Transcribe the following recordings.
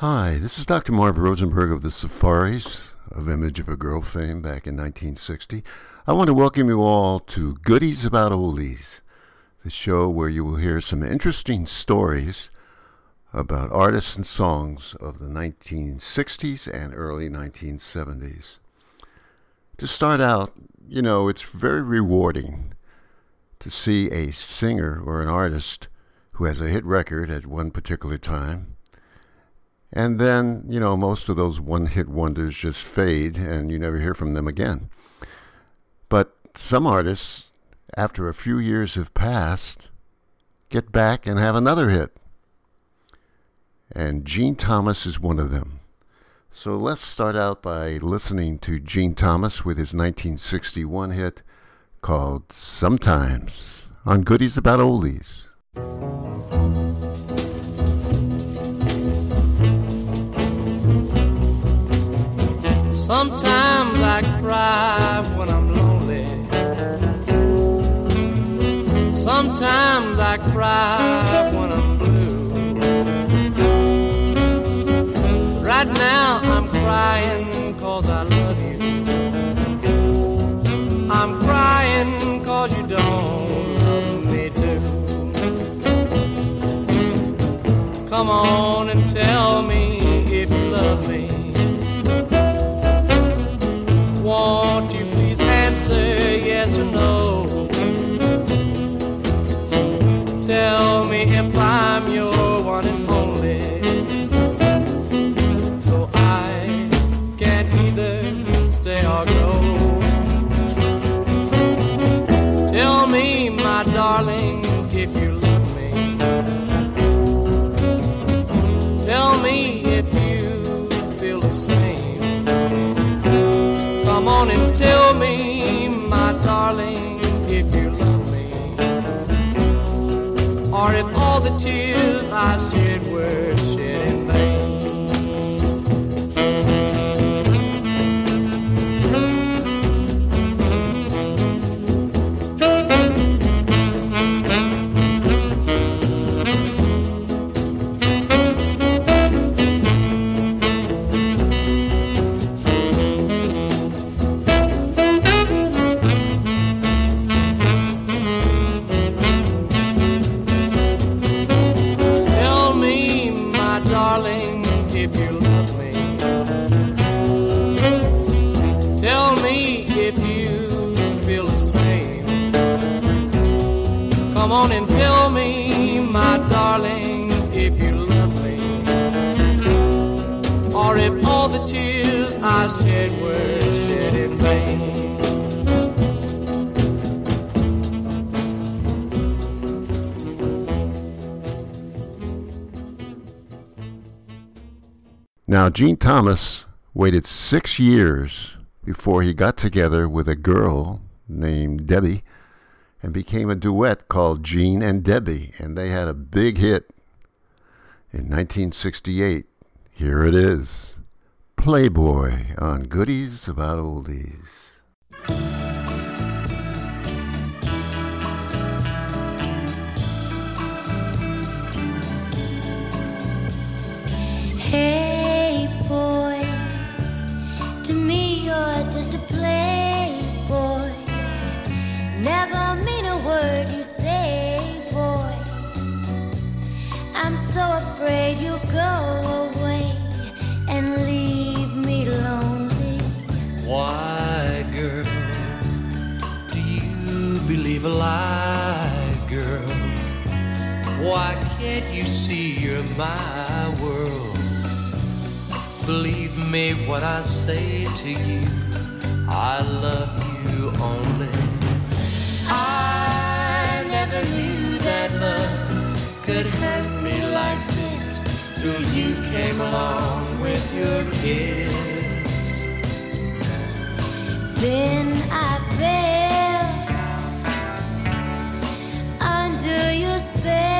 Hi, this is Dr. Marv Rosenberg of the Safaris of Image of a Girl fame back in 1960. I want to welcome you all to Goodies About Oldies, the show where you will hear some interesting stories about artists and songs of the 1960s and early 1970s. To start out, you know, it's very rewarding to see a singer or an artist who has a hit record at one particular time and then, you know, most of those one hit wonders just fade and you never hear from them again. But some artists, after a few years have passed, get back and have another hit. And Gene Thomas is one of them. So let's start out by listening to Gene Thomas with his 1961 hit called Sometimes on Goodies About Oldies. Sometimes I cry when I'm lonely. Sometimes I cry when I'm blue. Right now I'm crying cause I love you. I'm crying cause you don't love me too. Come on and tell me answer yes or no? Tell me if I'm your one and only. So I can either stay or go. Tell me, my darling, Now, Gene Thomas waited six years before he got together with a girl named Debbie and became a duet called Gene and Debbie, and they had a big hit in 1968. Here it is Playboy on Goodies About Oldies. Just a playboy. Never mean a word you say, boy. I'm so afraid you'll go away and leave me lonely. Why, girl, do you believe a lie, girl? Why can't you see you're my world? Believe me when I say to you, I love you only. I never knew that love could hurt me like this till you came along with your kiss. Then I fell under your spell,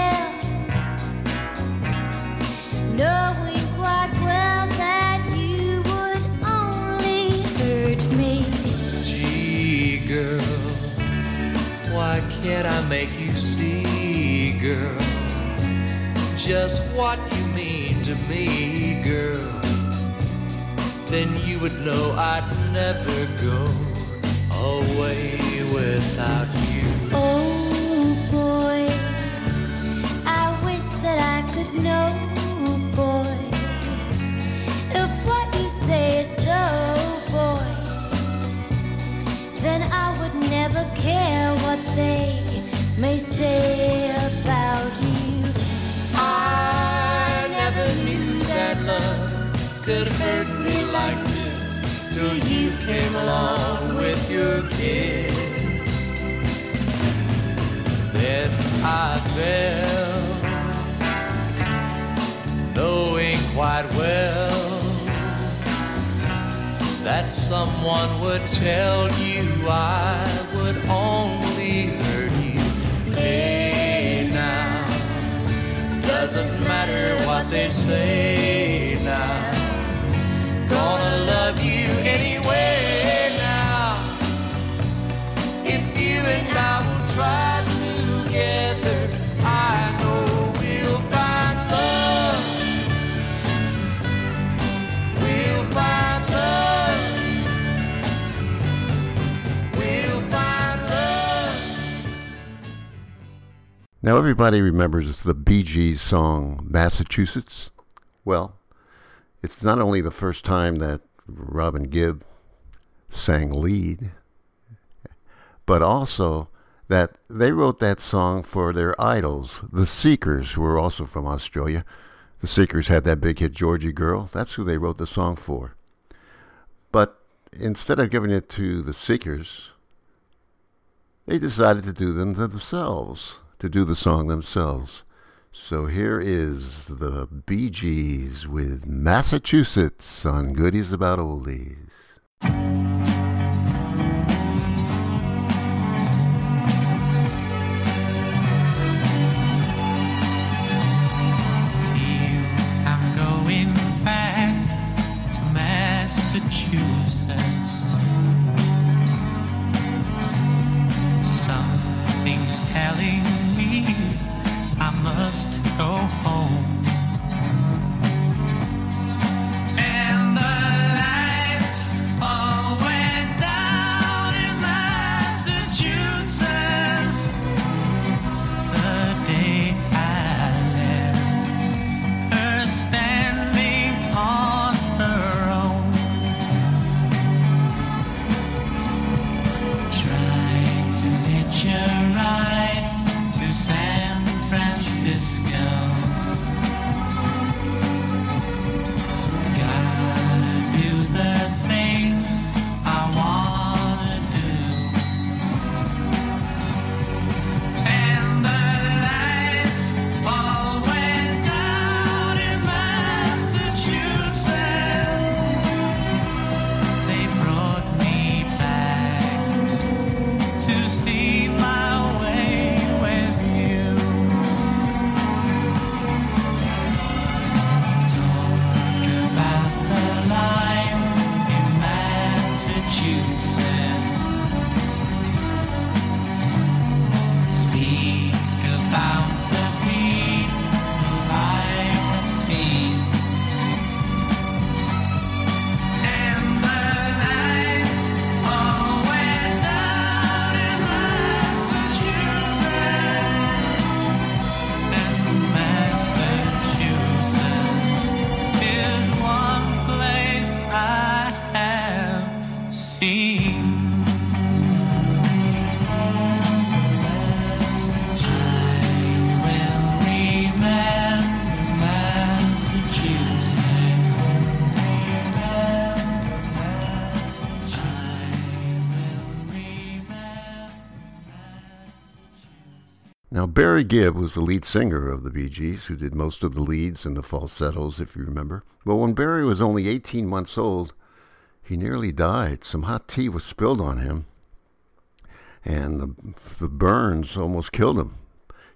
can't I make you see, girl, just what you mean to me, girl? Then you would know I'd never go away without you. Oh boy, I wish that I could know, boy, if what you say is so, boy, then I would never care they may say about you. I never knew that love could hurt me like this till you came along with your kiss. Then I fell, knowing quite well that someone would tell you I would only Doesn't matter what they say now. Gonna love you anyway now. If you and I will try Now, everybody remembers the Bee Gees song Massachusetts. Well, it's not only the first time that Robin Gibb sang lead, but also that they wrote that song for their idols, the Seekers, who were also from Australia. The Seekers had that big hit, Georgie Girl. That's who they wrote the song for. But instead of giving it to the Seekers, they decided to do them themselves, to do the song themselves. So here is the Bee Gees with Massachusetts on Goodies About Oldies. Massachusetts. Something's telling must go home. Barry Gibb was the lead singer of the Bee Gees, who did most of the leads and the falsettos, if you remember. But when Barry was only 18 months old, he nearly died. Some hot tea was spilled on him, and the, the burns almost killed him.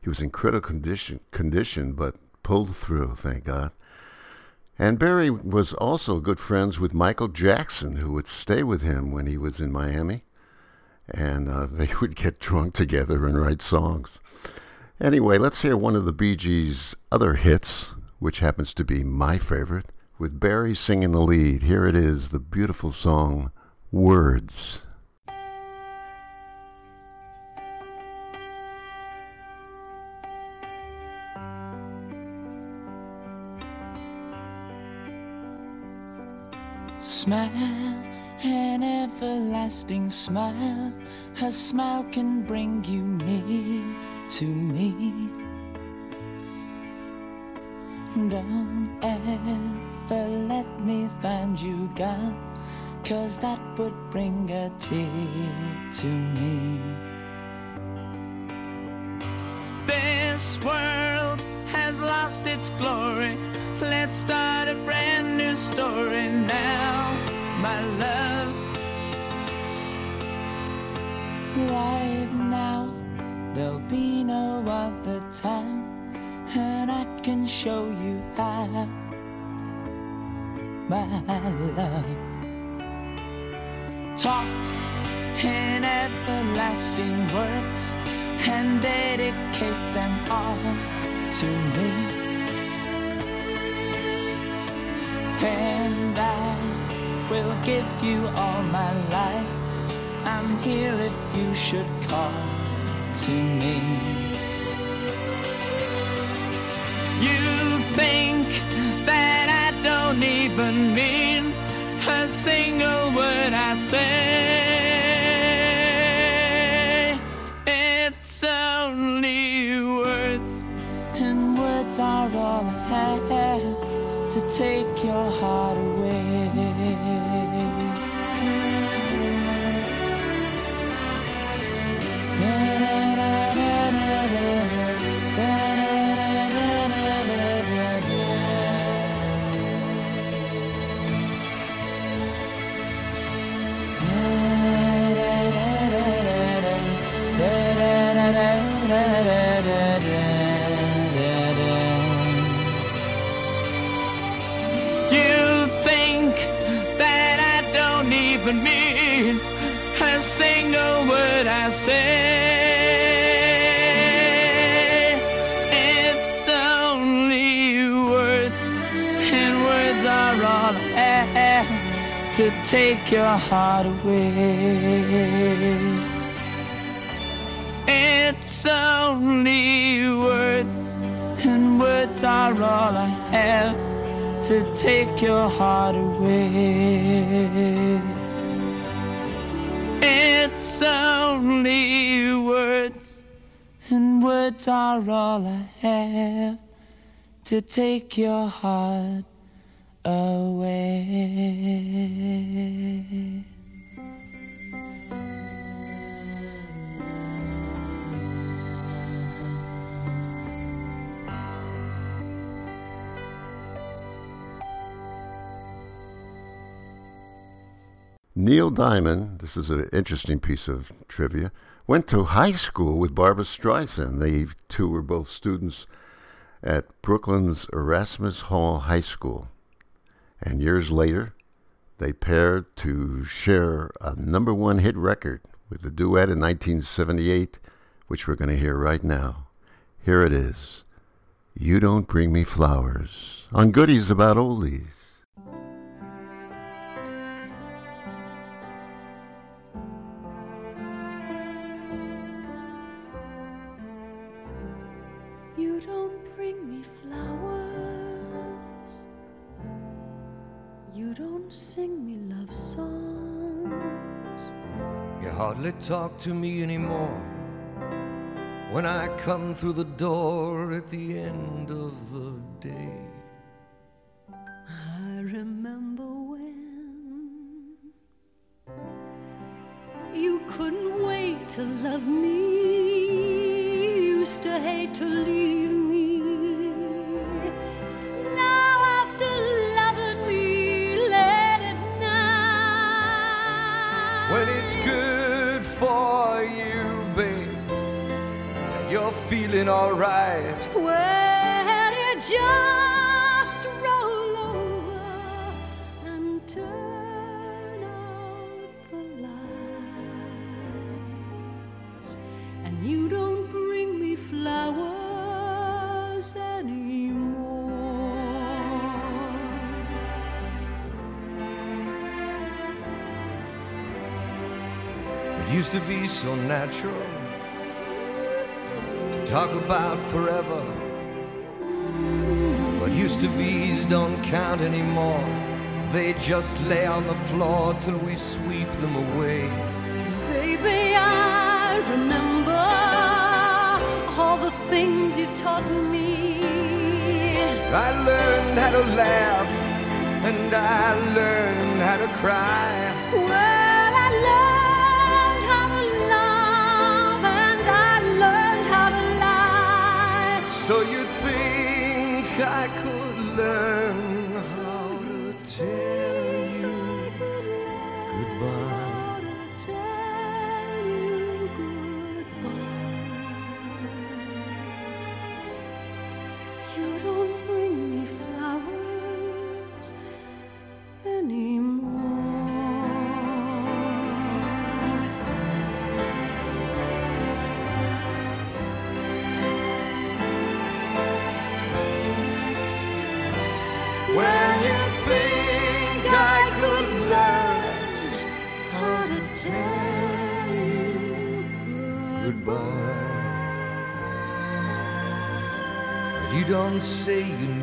He was in critical condition, condition, but pulled through, thank God. And Barry was also good friends with Michael Jackson, who would stay with him when he was in Miami. And uh, they would get drunk together and write songs. Anyway, let's hear one of the Bee Gees' other hits, which happens to be my favorite, with Barry singing the lead. Here it is, the beautiful song Words. Smile, an everlasting smile. Her smile can bring you near to me. Don't ever let me find you gone, cause that would bring a tear to me. This world has lost its glory. Let's start a brand new story now, my love. Right now, there'll be no other time, and I can show you how, my love. Talk in everlasting words and dedicate them all to me. And I will give you all my life. I'm here if you should call to me. You think that I don't even mean a single word I say. It's only words, and words are all I have to take your heart single word I say. It's only words, and words are all I have to take your heart away. It's only words, and words are all I have to take your heart away. It's only words, and words are all I have to take your heart away. Neil Diamond, this is an interesting piece of trivia, went to high school with Barbra Streisand. They two were both students at Brooklyn's Erasmus Hall High School. And years later, they paired to share a number one hit record with the duet in 1978, which we're going to hear right now. Here it is You Don't Bring Me Flowers on Goodies About Oldies. Talk to me anymore when I come through the door at the end of the day. I remember when you couldn't wait to love me. Used to hate to leave me. Now after loving me late at night. When it's good feeling alright. Well, you just roll over and turn out the light, and you don't bring me flowers anymore. It used to be so natural talk about forever. But used to be's don't count anymore. They just lay on the floor till we sweep them away. Baby, I remember all the things you taught me. I learned how to laugh and I learned how to cry. Well, So you think I could learn how to tell don't say you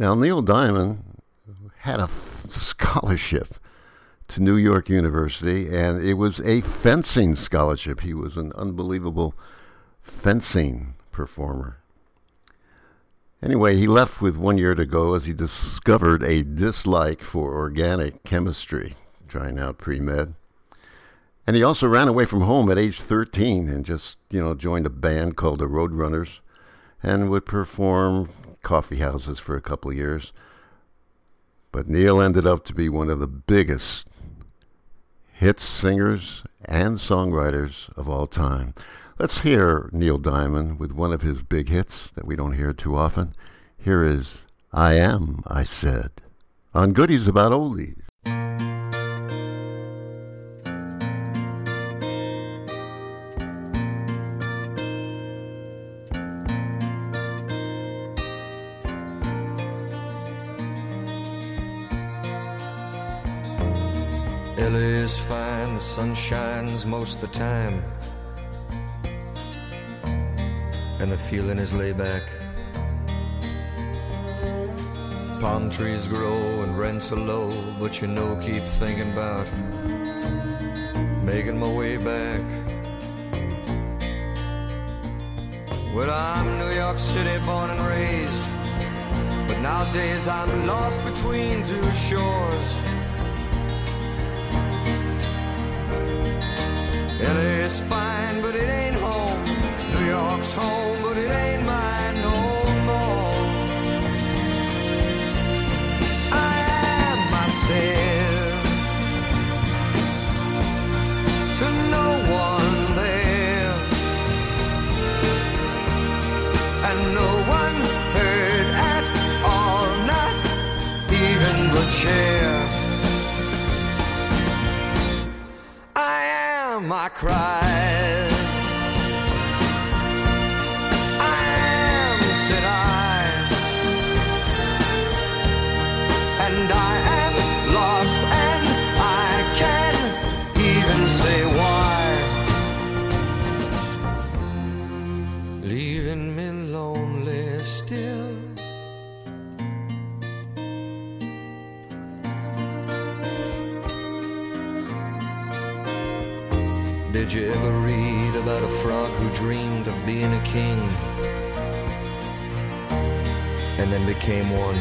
Now, Neil Diamond had a scholarship to New York University, and it was a fencing scholarship. He was an unbelievable fencing performer. Anyway, he left with one year to go as he discovered a dislike for organic chemistry, trying out pre med. And he also ran away from home at age 13 and just, you know, joined a band called the Roadrunners and would perform coffee houses for a couple of years. But Neil ended up to be one of the biggest hit singers and songwriters of all time. Let's hear Neil Diamond with one of his big hits that we don't hear too often. Here is I Am, I Said, on Goodies About Oldies. LA is fine, the sun shines most the time. And the feeling is laid back. Palm trees grow and rents are low, but you know, keep thinking about making my way back. Well, I'm New York City born and raised, but nowadays I'm lost between two shores. LA's fine, but it ain't home. New York's home, but it ain't am, I Did you ever read about a frog who dreamed of being a king and then became one?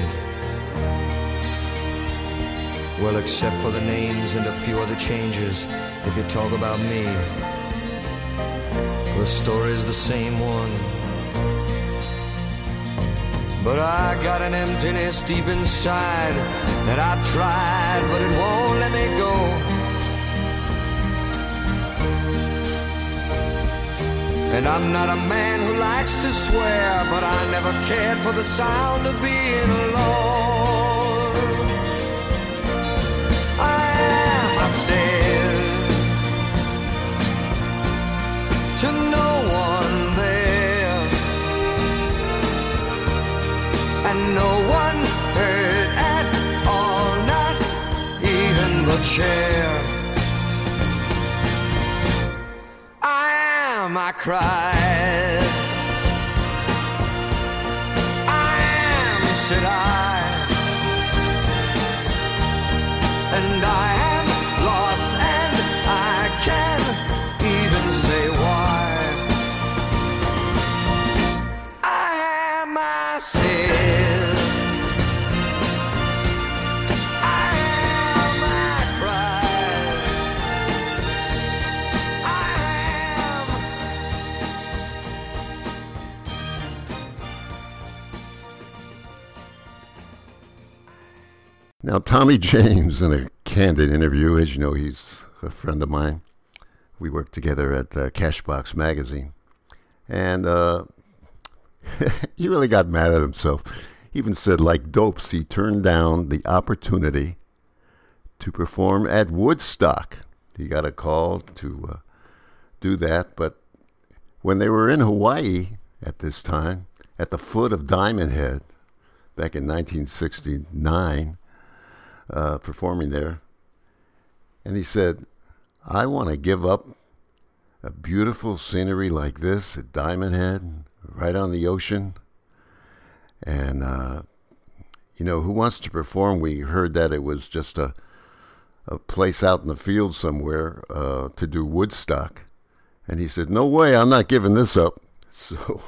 Well, except for the names and a few other changes, if you talk about me, the story's the same one. But I got an emptiness deep inside that I've tried, but it won't let me go. And I'm not a man who likes to swear, but I never cared for the sound of being alone. I am, I said, to no one there, and no one heard at all, not even the chair. Cried. I am, said I. Now, Tommy James, in a candid interview, as you know, he's a friend of mine. We worked together at uh, Cashbox Magazine. And uh, he really got mad at himself. He even said, like dopes, he turned down the opportunity to perform at Woodstock. He got a call to uh, do that, but when they were in Hawaii at this time, at the foot of Diamond Head, back in 1969, uh, performing there. And he said, I want to give up a beautiful scenery like this at Diamond Head, right on the ocean. And, uh, you know, who wants to perform? We heard that it was just a, a place out in the field somewhere uh, to do Woodstock. And he said, No way, I'm not giving this up. So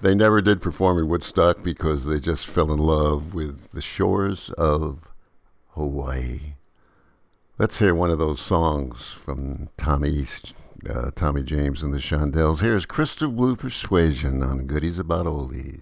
they never did perform at Woodstock because they just fell in love with the shores of Hawaii. Let's hear one of those songs from Tommy, uh, Tommy James and the Shondells. Here's Crystal Blue Persuasion on Goodies About Oldies.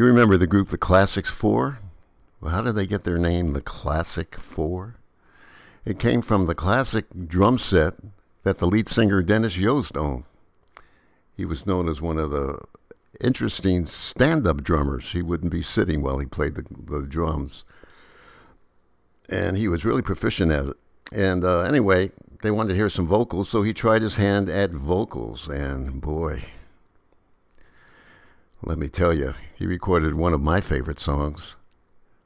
You remember the group The Classics Four? Well, how did they get their name, The Classic Four? It came from the classic drum set that the lead singer Dennis Yost owned. He was known as one of the interesting stand up drummers. He wouldn't be sitting while he played the, the drums. And he was really proficient at it. And uh, anyway, they wanted to hear some vocals, so he tried his hand at vocals. And boy, let me tell you, he recorded one of my favorite songs,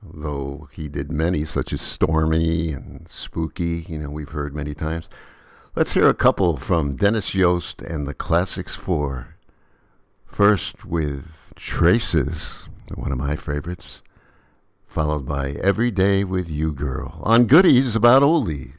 though he did many, such as Stormy and Spooky, you know, we've heard many times. Let's hear a couple from Dennis Yost and the Classics 4. First with Traces, one of my favorites, followed by Every Day with You Girl on Goodies About Oldies.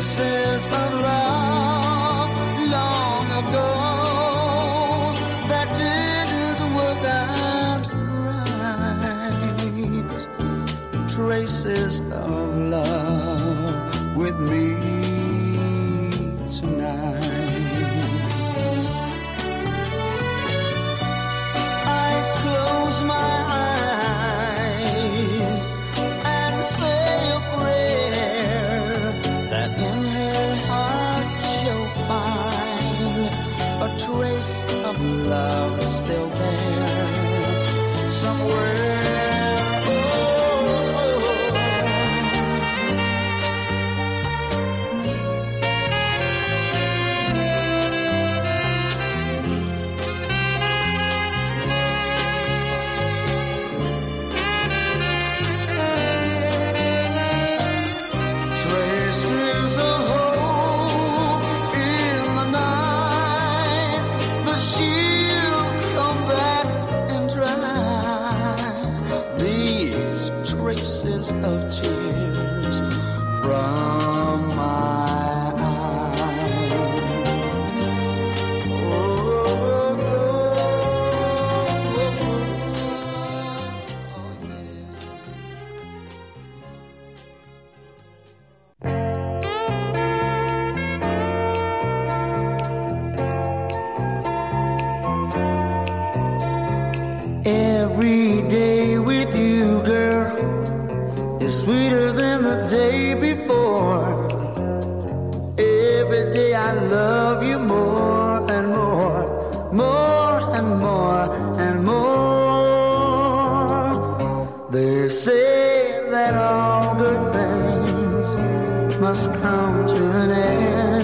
Traces must come to an end.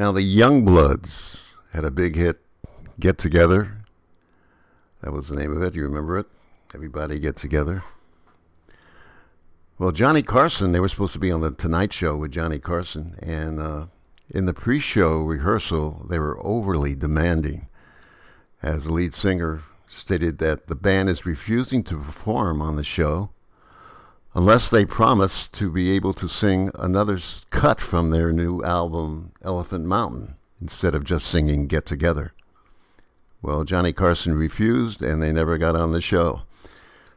Now, the Youngbloods had a big hit, Get Together. That was the name of it. You remember it? Everybody Get Together. Well, Johnny Carson, they were supposed to be on the Tonight Show with Johnny Carson, and uh, in the pre-show rehearsal, they were overly demanding, as the lead singer stated that the band is refusing to perform on the show unless they promise to be able to sing another cut from their new album, Elephant Mountain, instead of just singing Get Together. Well, Johnny Carson refused, and they never got on the show.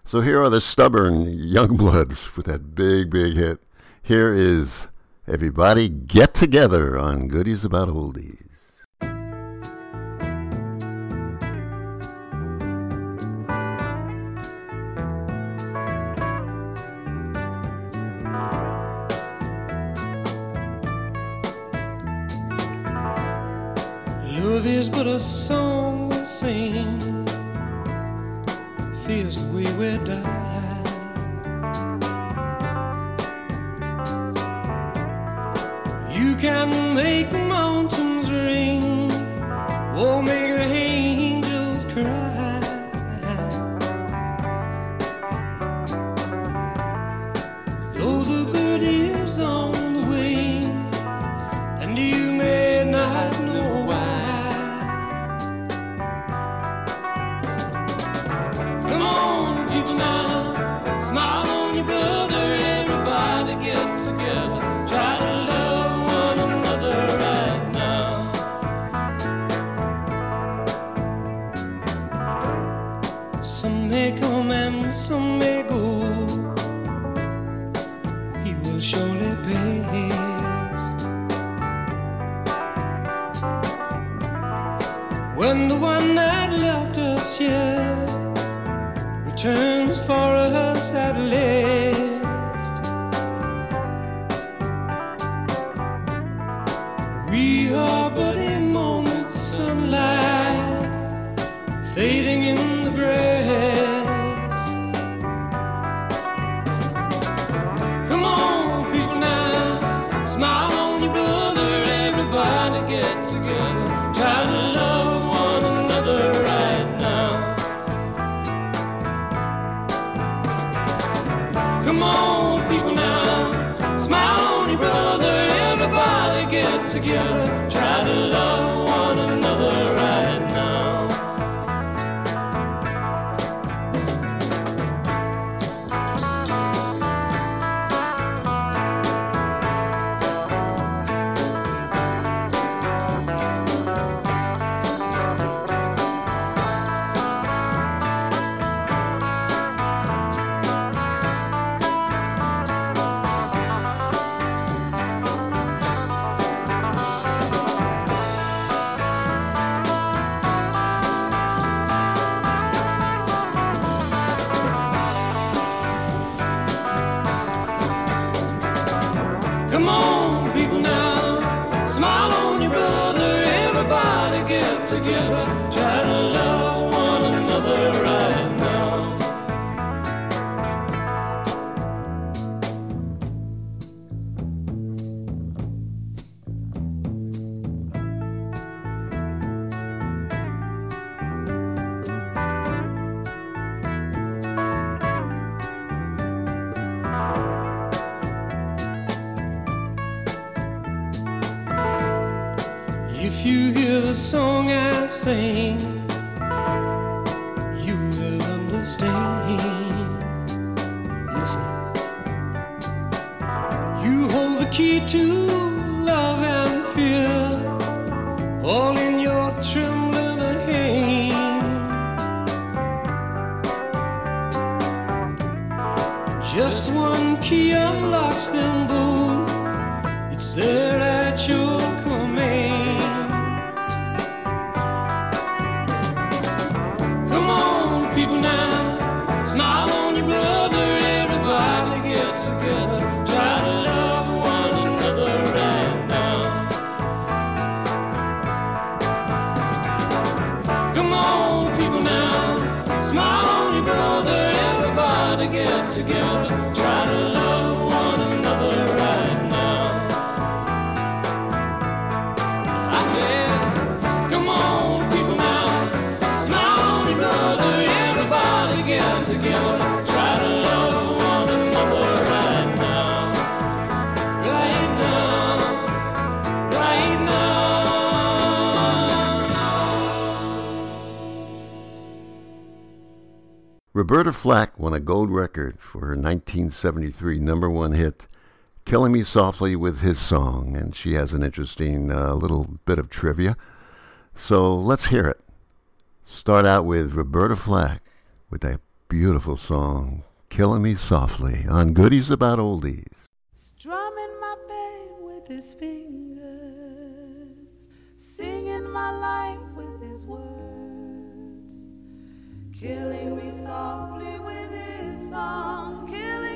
So here are the stubborn Youngbloods with that big, big hit. Here is Everybody Get Together on Goodies About Oldies. A song we sing, feels we will die. You can make the mountains ring, oh, or Roberta Flack won a gold record for her 1973 number one hit, Killing Me Softly with His Song, and she has an interesting uh, little bit of trivia. So let's hear it. Start out with Roberta Flack with that beautiful song, Killing Me Softly, on Goodies About Oldies. Strumming my with his fingers, singing my life with his words killing me softly with his song, killing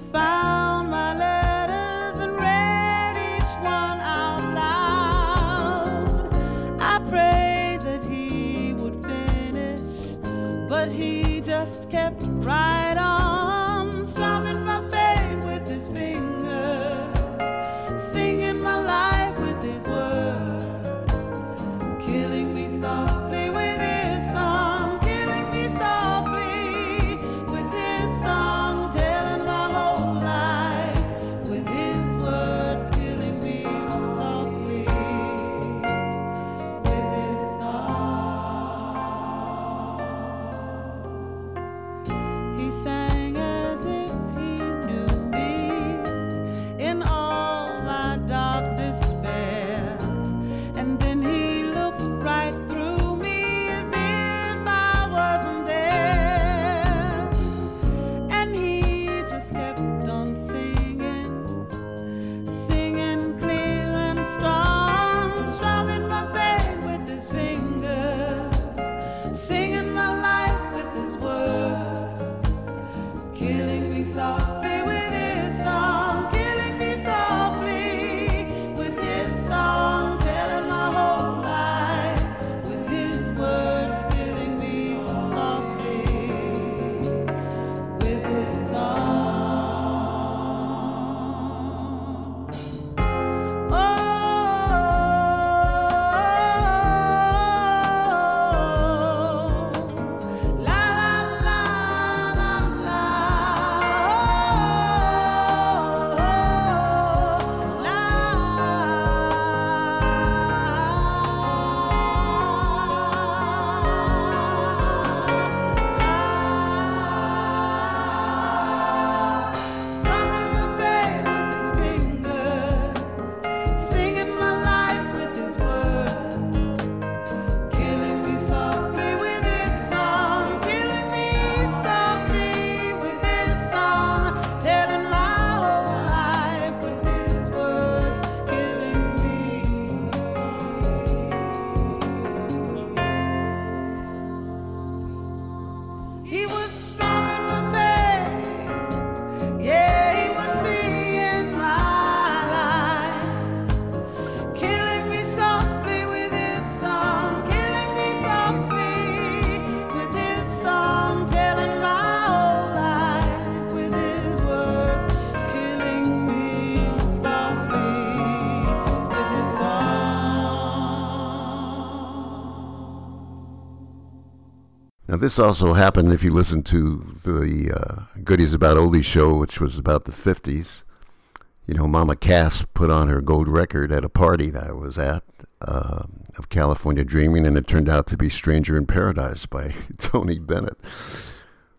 if this also happened if you listen to the uh, Goodies About Oldies show, which was about the 50s. You know, Mama Cass put on her gold record at a party that I was at uh, of California Dreaming, and it turned out to be Stranger in Paradise by Tony Bennett.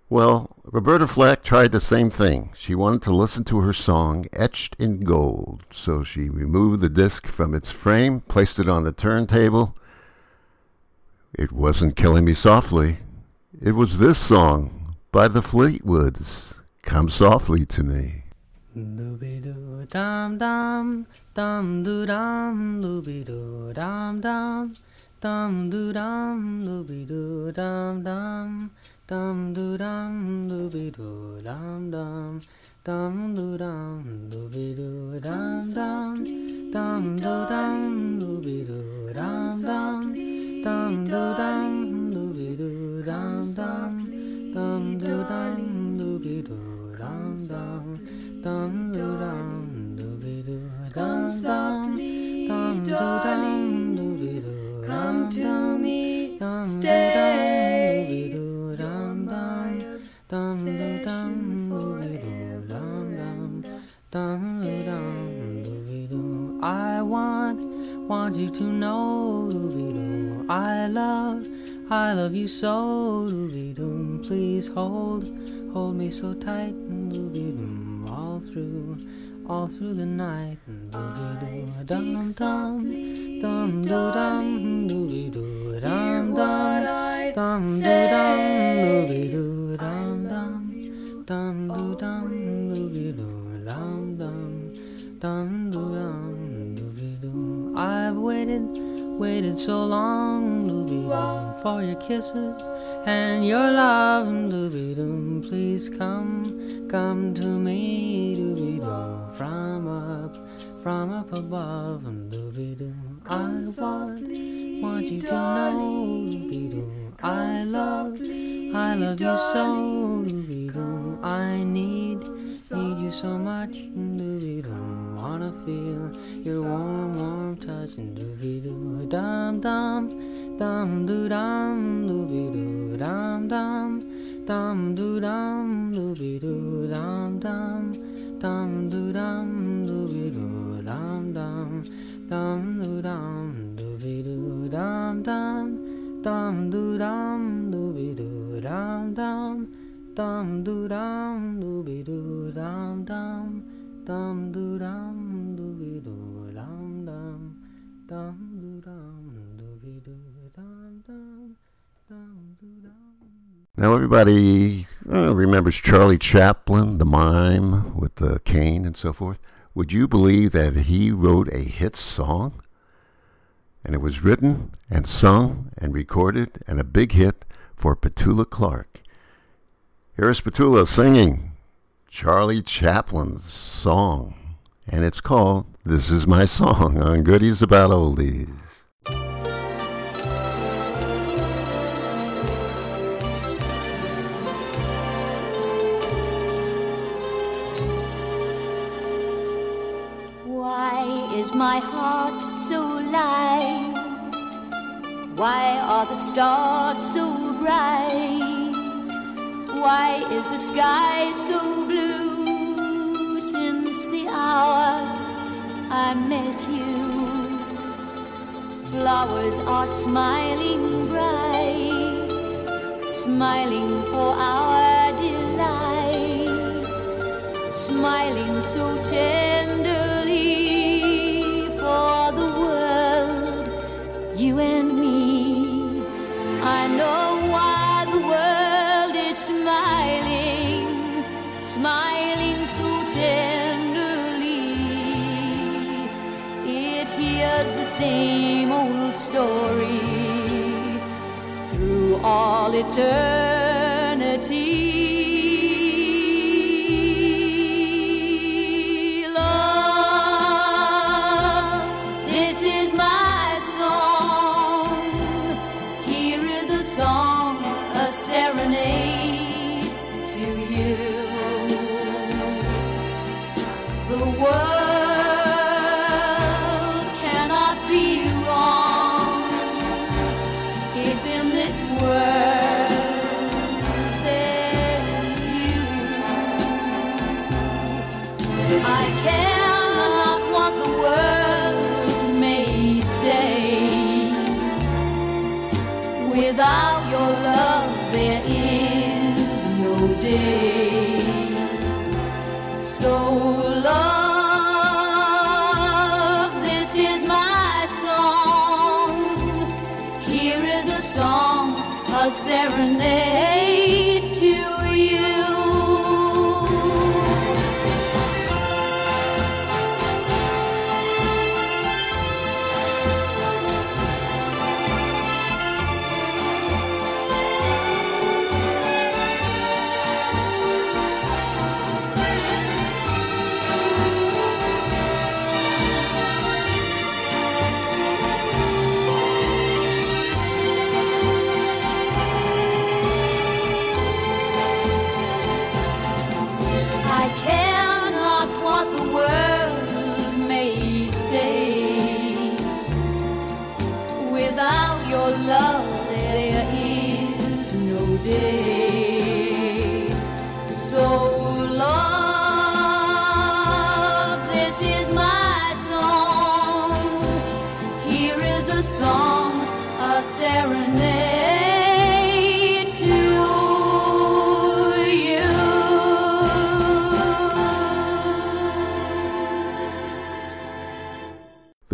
Well, Roberta Flack tried the same thing. She wanted to listen to her song etched in gold, so she removed the disc from its frame, placed it on the turntable. It wasn't Killing Me Softly. It was this song by the Fleetwoods, Come Softly to Me. Dum-dum, dum-doo-dum, dooby-doo, dum-dum, dum-doo-dum, dooby-doo, dum-dum, dum dum dooby-doo, dum dum dum dum do dum do be do dum dum dum do dum do be do dum dum do dum do be do come to me stay dum dum dum do dum do be do dum dum dum do dum do be do I want want you to know do be do I love I love you so dooby doo please hold hold me so tight dooby doo all through, all through the night. Doo-doo-doo, dum dum, dum doo dum, dooby doo dum dum, dum doo dum, dooby doo dum dum, dum doo dum, dooby doo dum dum, dum doo dum, dooby doo. I've waited, waited so long, dooby doo, for your kisses and your love, dooby doo. Please come, come to me, dooby doo, from up, from up above, dooby doo. I want, want you to know, dooby doo. I love, I love you so, dooby doo. I need, need you so much, dooby doo. Wanna feel your warm, warm touch, dooby doo. Dum dum, dum do dum do be do dum dum dum do dum do be do dum dum dum do dum do be do dum dum dum do dum do be do dum dum dum do dum do be do dum dum dum do dum do be do dum dum dum do dum do be do dum dum dum do dum now, everybody remembers Charlie Chaplin, the mime with the cane and so forth. Would you believe that he wrote a hit song? And it was written and sung and recorded and a big hit for Petula Clark. Here is Petula singing Charlie Chaplin's song. And it's called This Is My Song on Goodies About Oldies. My heart so light? Why are the stars so bright? Why is the sky so blue since the hour I met you? Flowers are smiling bright, smiling for our delight smiling so tenderly story through all eternity.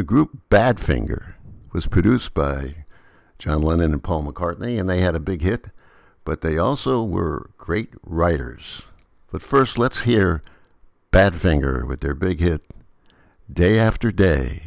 group Badfinger was produced by John Lennon and Paul McCartney, and they had a big hit, but they also were great writers. But first, let's hear Badfinger with their big hit, Day After Day.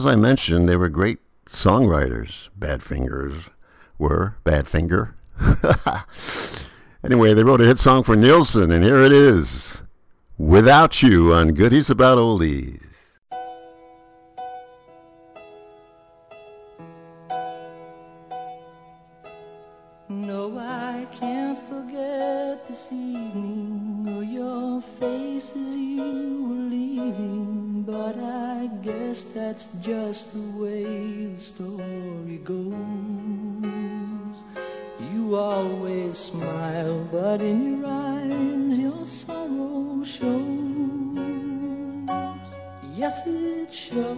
as I mentioned, they were great songwriters. Bad fingers, were bad finger. anyway, they wrote a hit song for Nilsson, and here it is Without You on Goodies About Oldies. No, I can't forget this evening, or your face as you were leaving. Guess that's just the way the story goes. You always smile, but in your eyes your sorrow shows. Yes, it shows.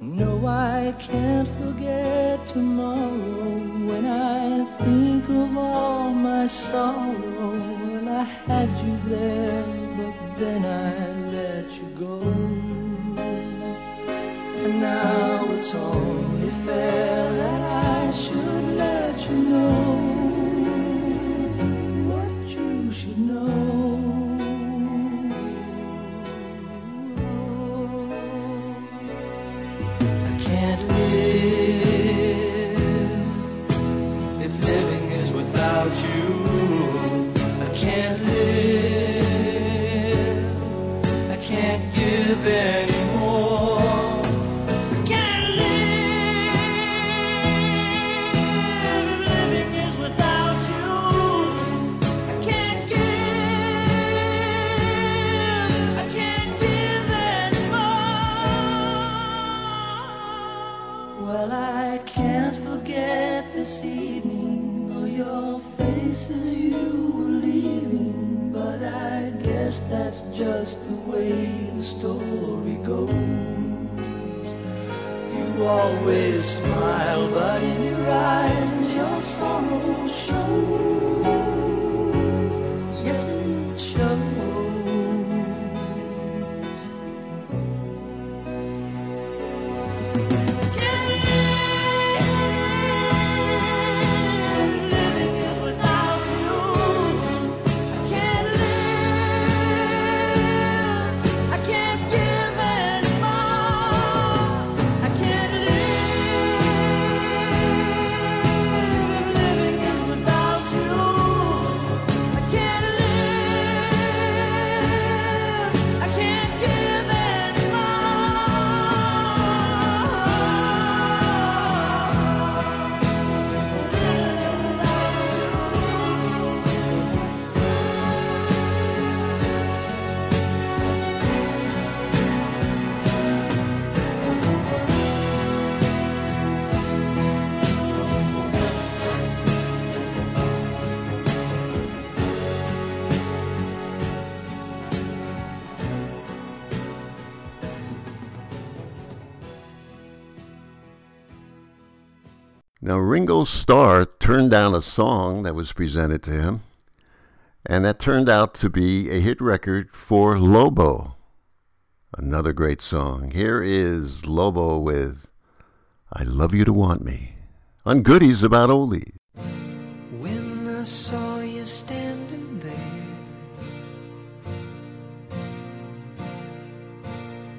No, I can't forget tomorrow when I think of all my sorrow. There, but then I let you go. And now it's only fair Now, Ringo Starr turned down a song that was presented to him, and that turned out to be a hit record for Lobo. Another great song. Here is Lobo with I Love You to Want Me on Goodies About Oldies. When I saw you standing there,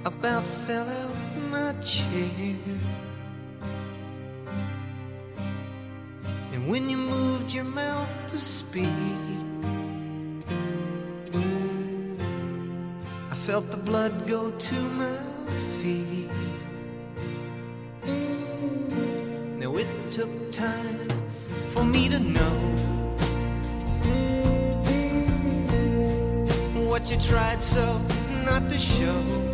about fell out my chair. When you moved your mouth to speak, I felt the blood go to my feet. Now it took time for me to know what you tried so not to show.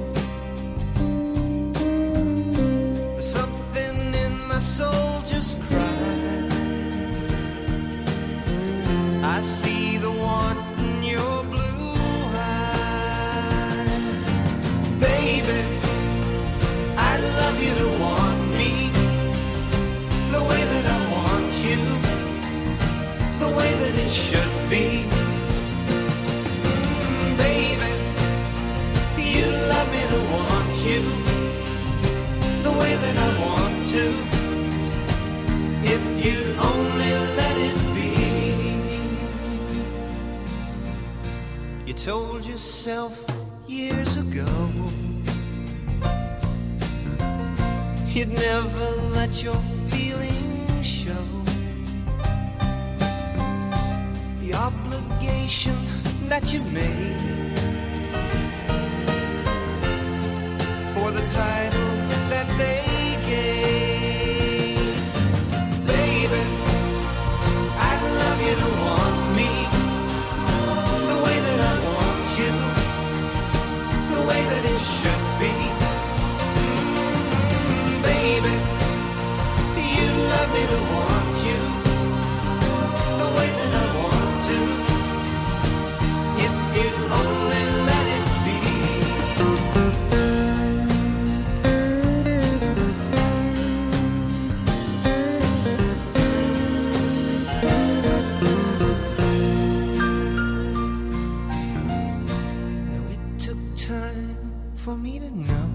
Told yourself years ago You'd never let your feelings show. The obligation that you made for the title that they gave. Time for me to know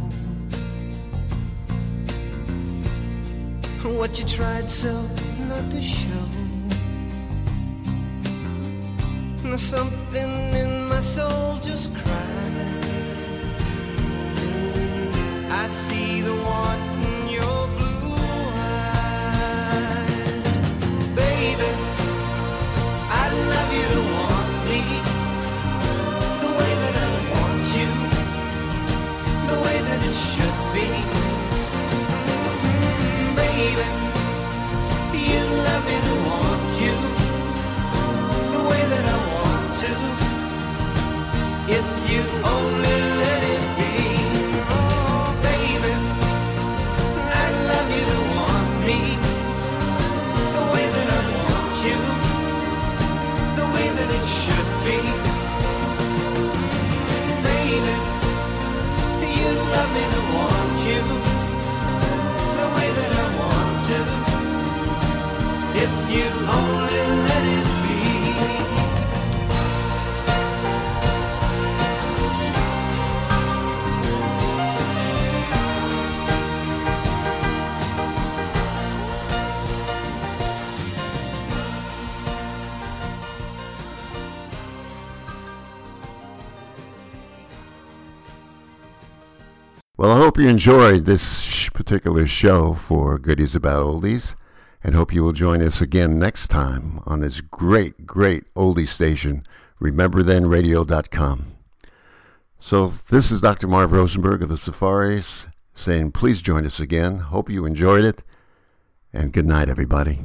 what you tried so not to show. Something in my soul just cried. I see the want Well, I hope you enjoyed this particular show for Goodies About Oldies and hope you will join us again next time on this great, great oldie station, rememberthenradio.com. So this is Dr. Marv Rosenberg of the Safaris saying please join us again. Hope you enjoyed it and good night, everybody.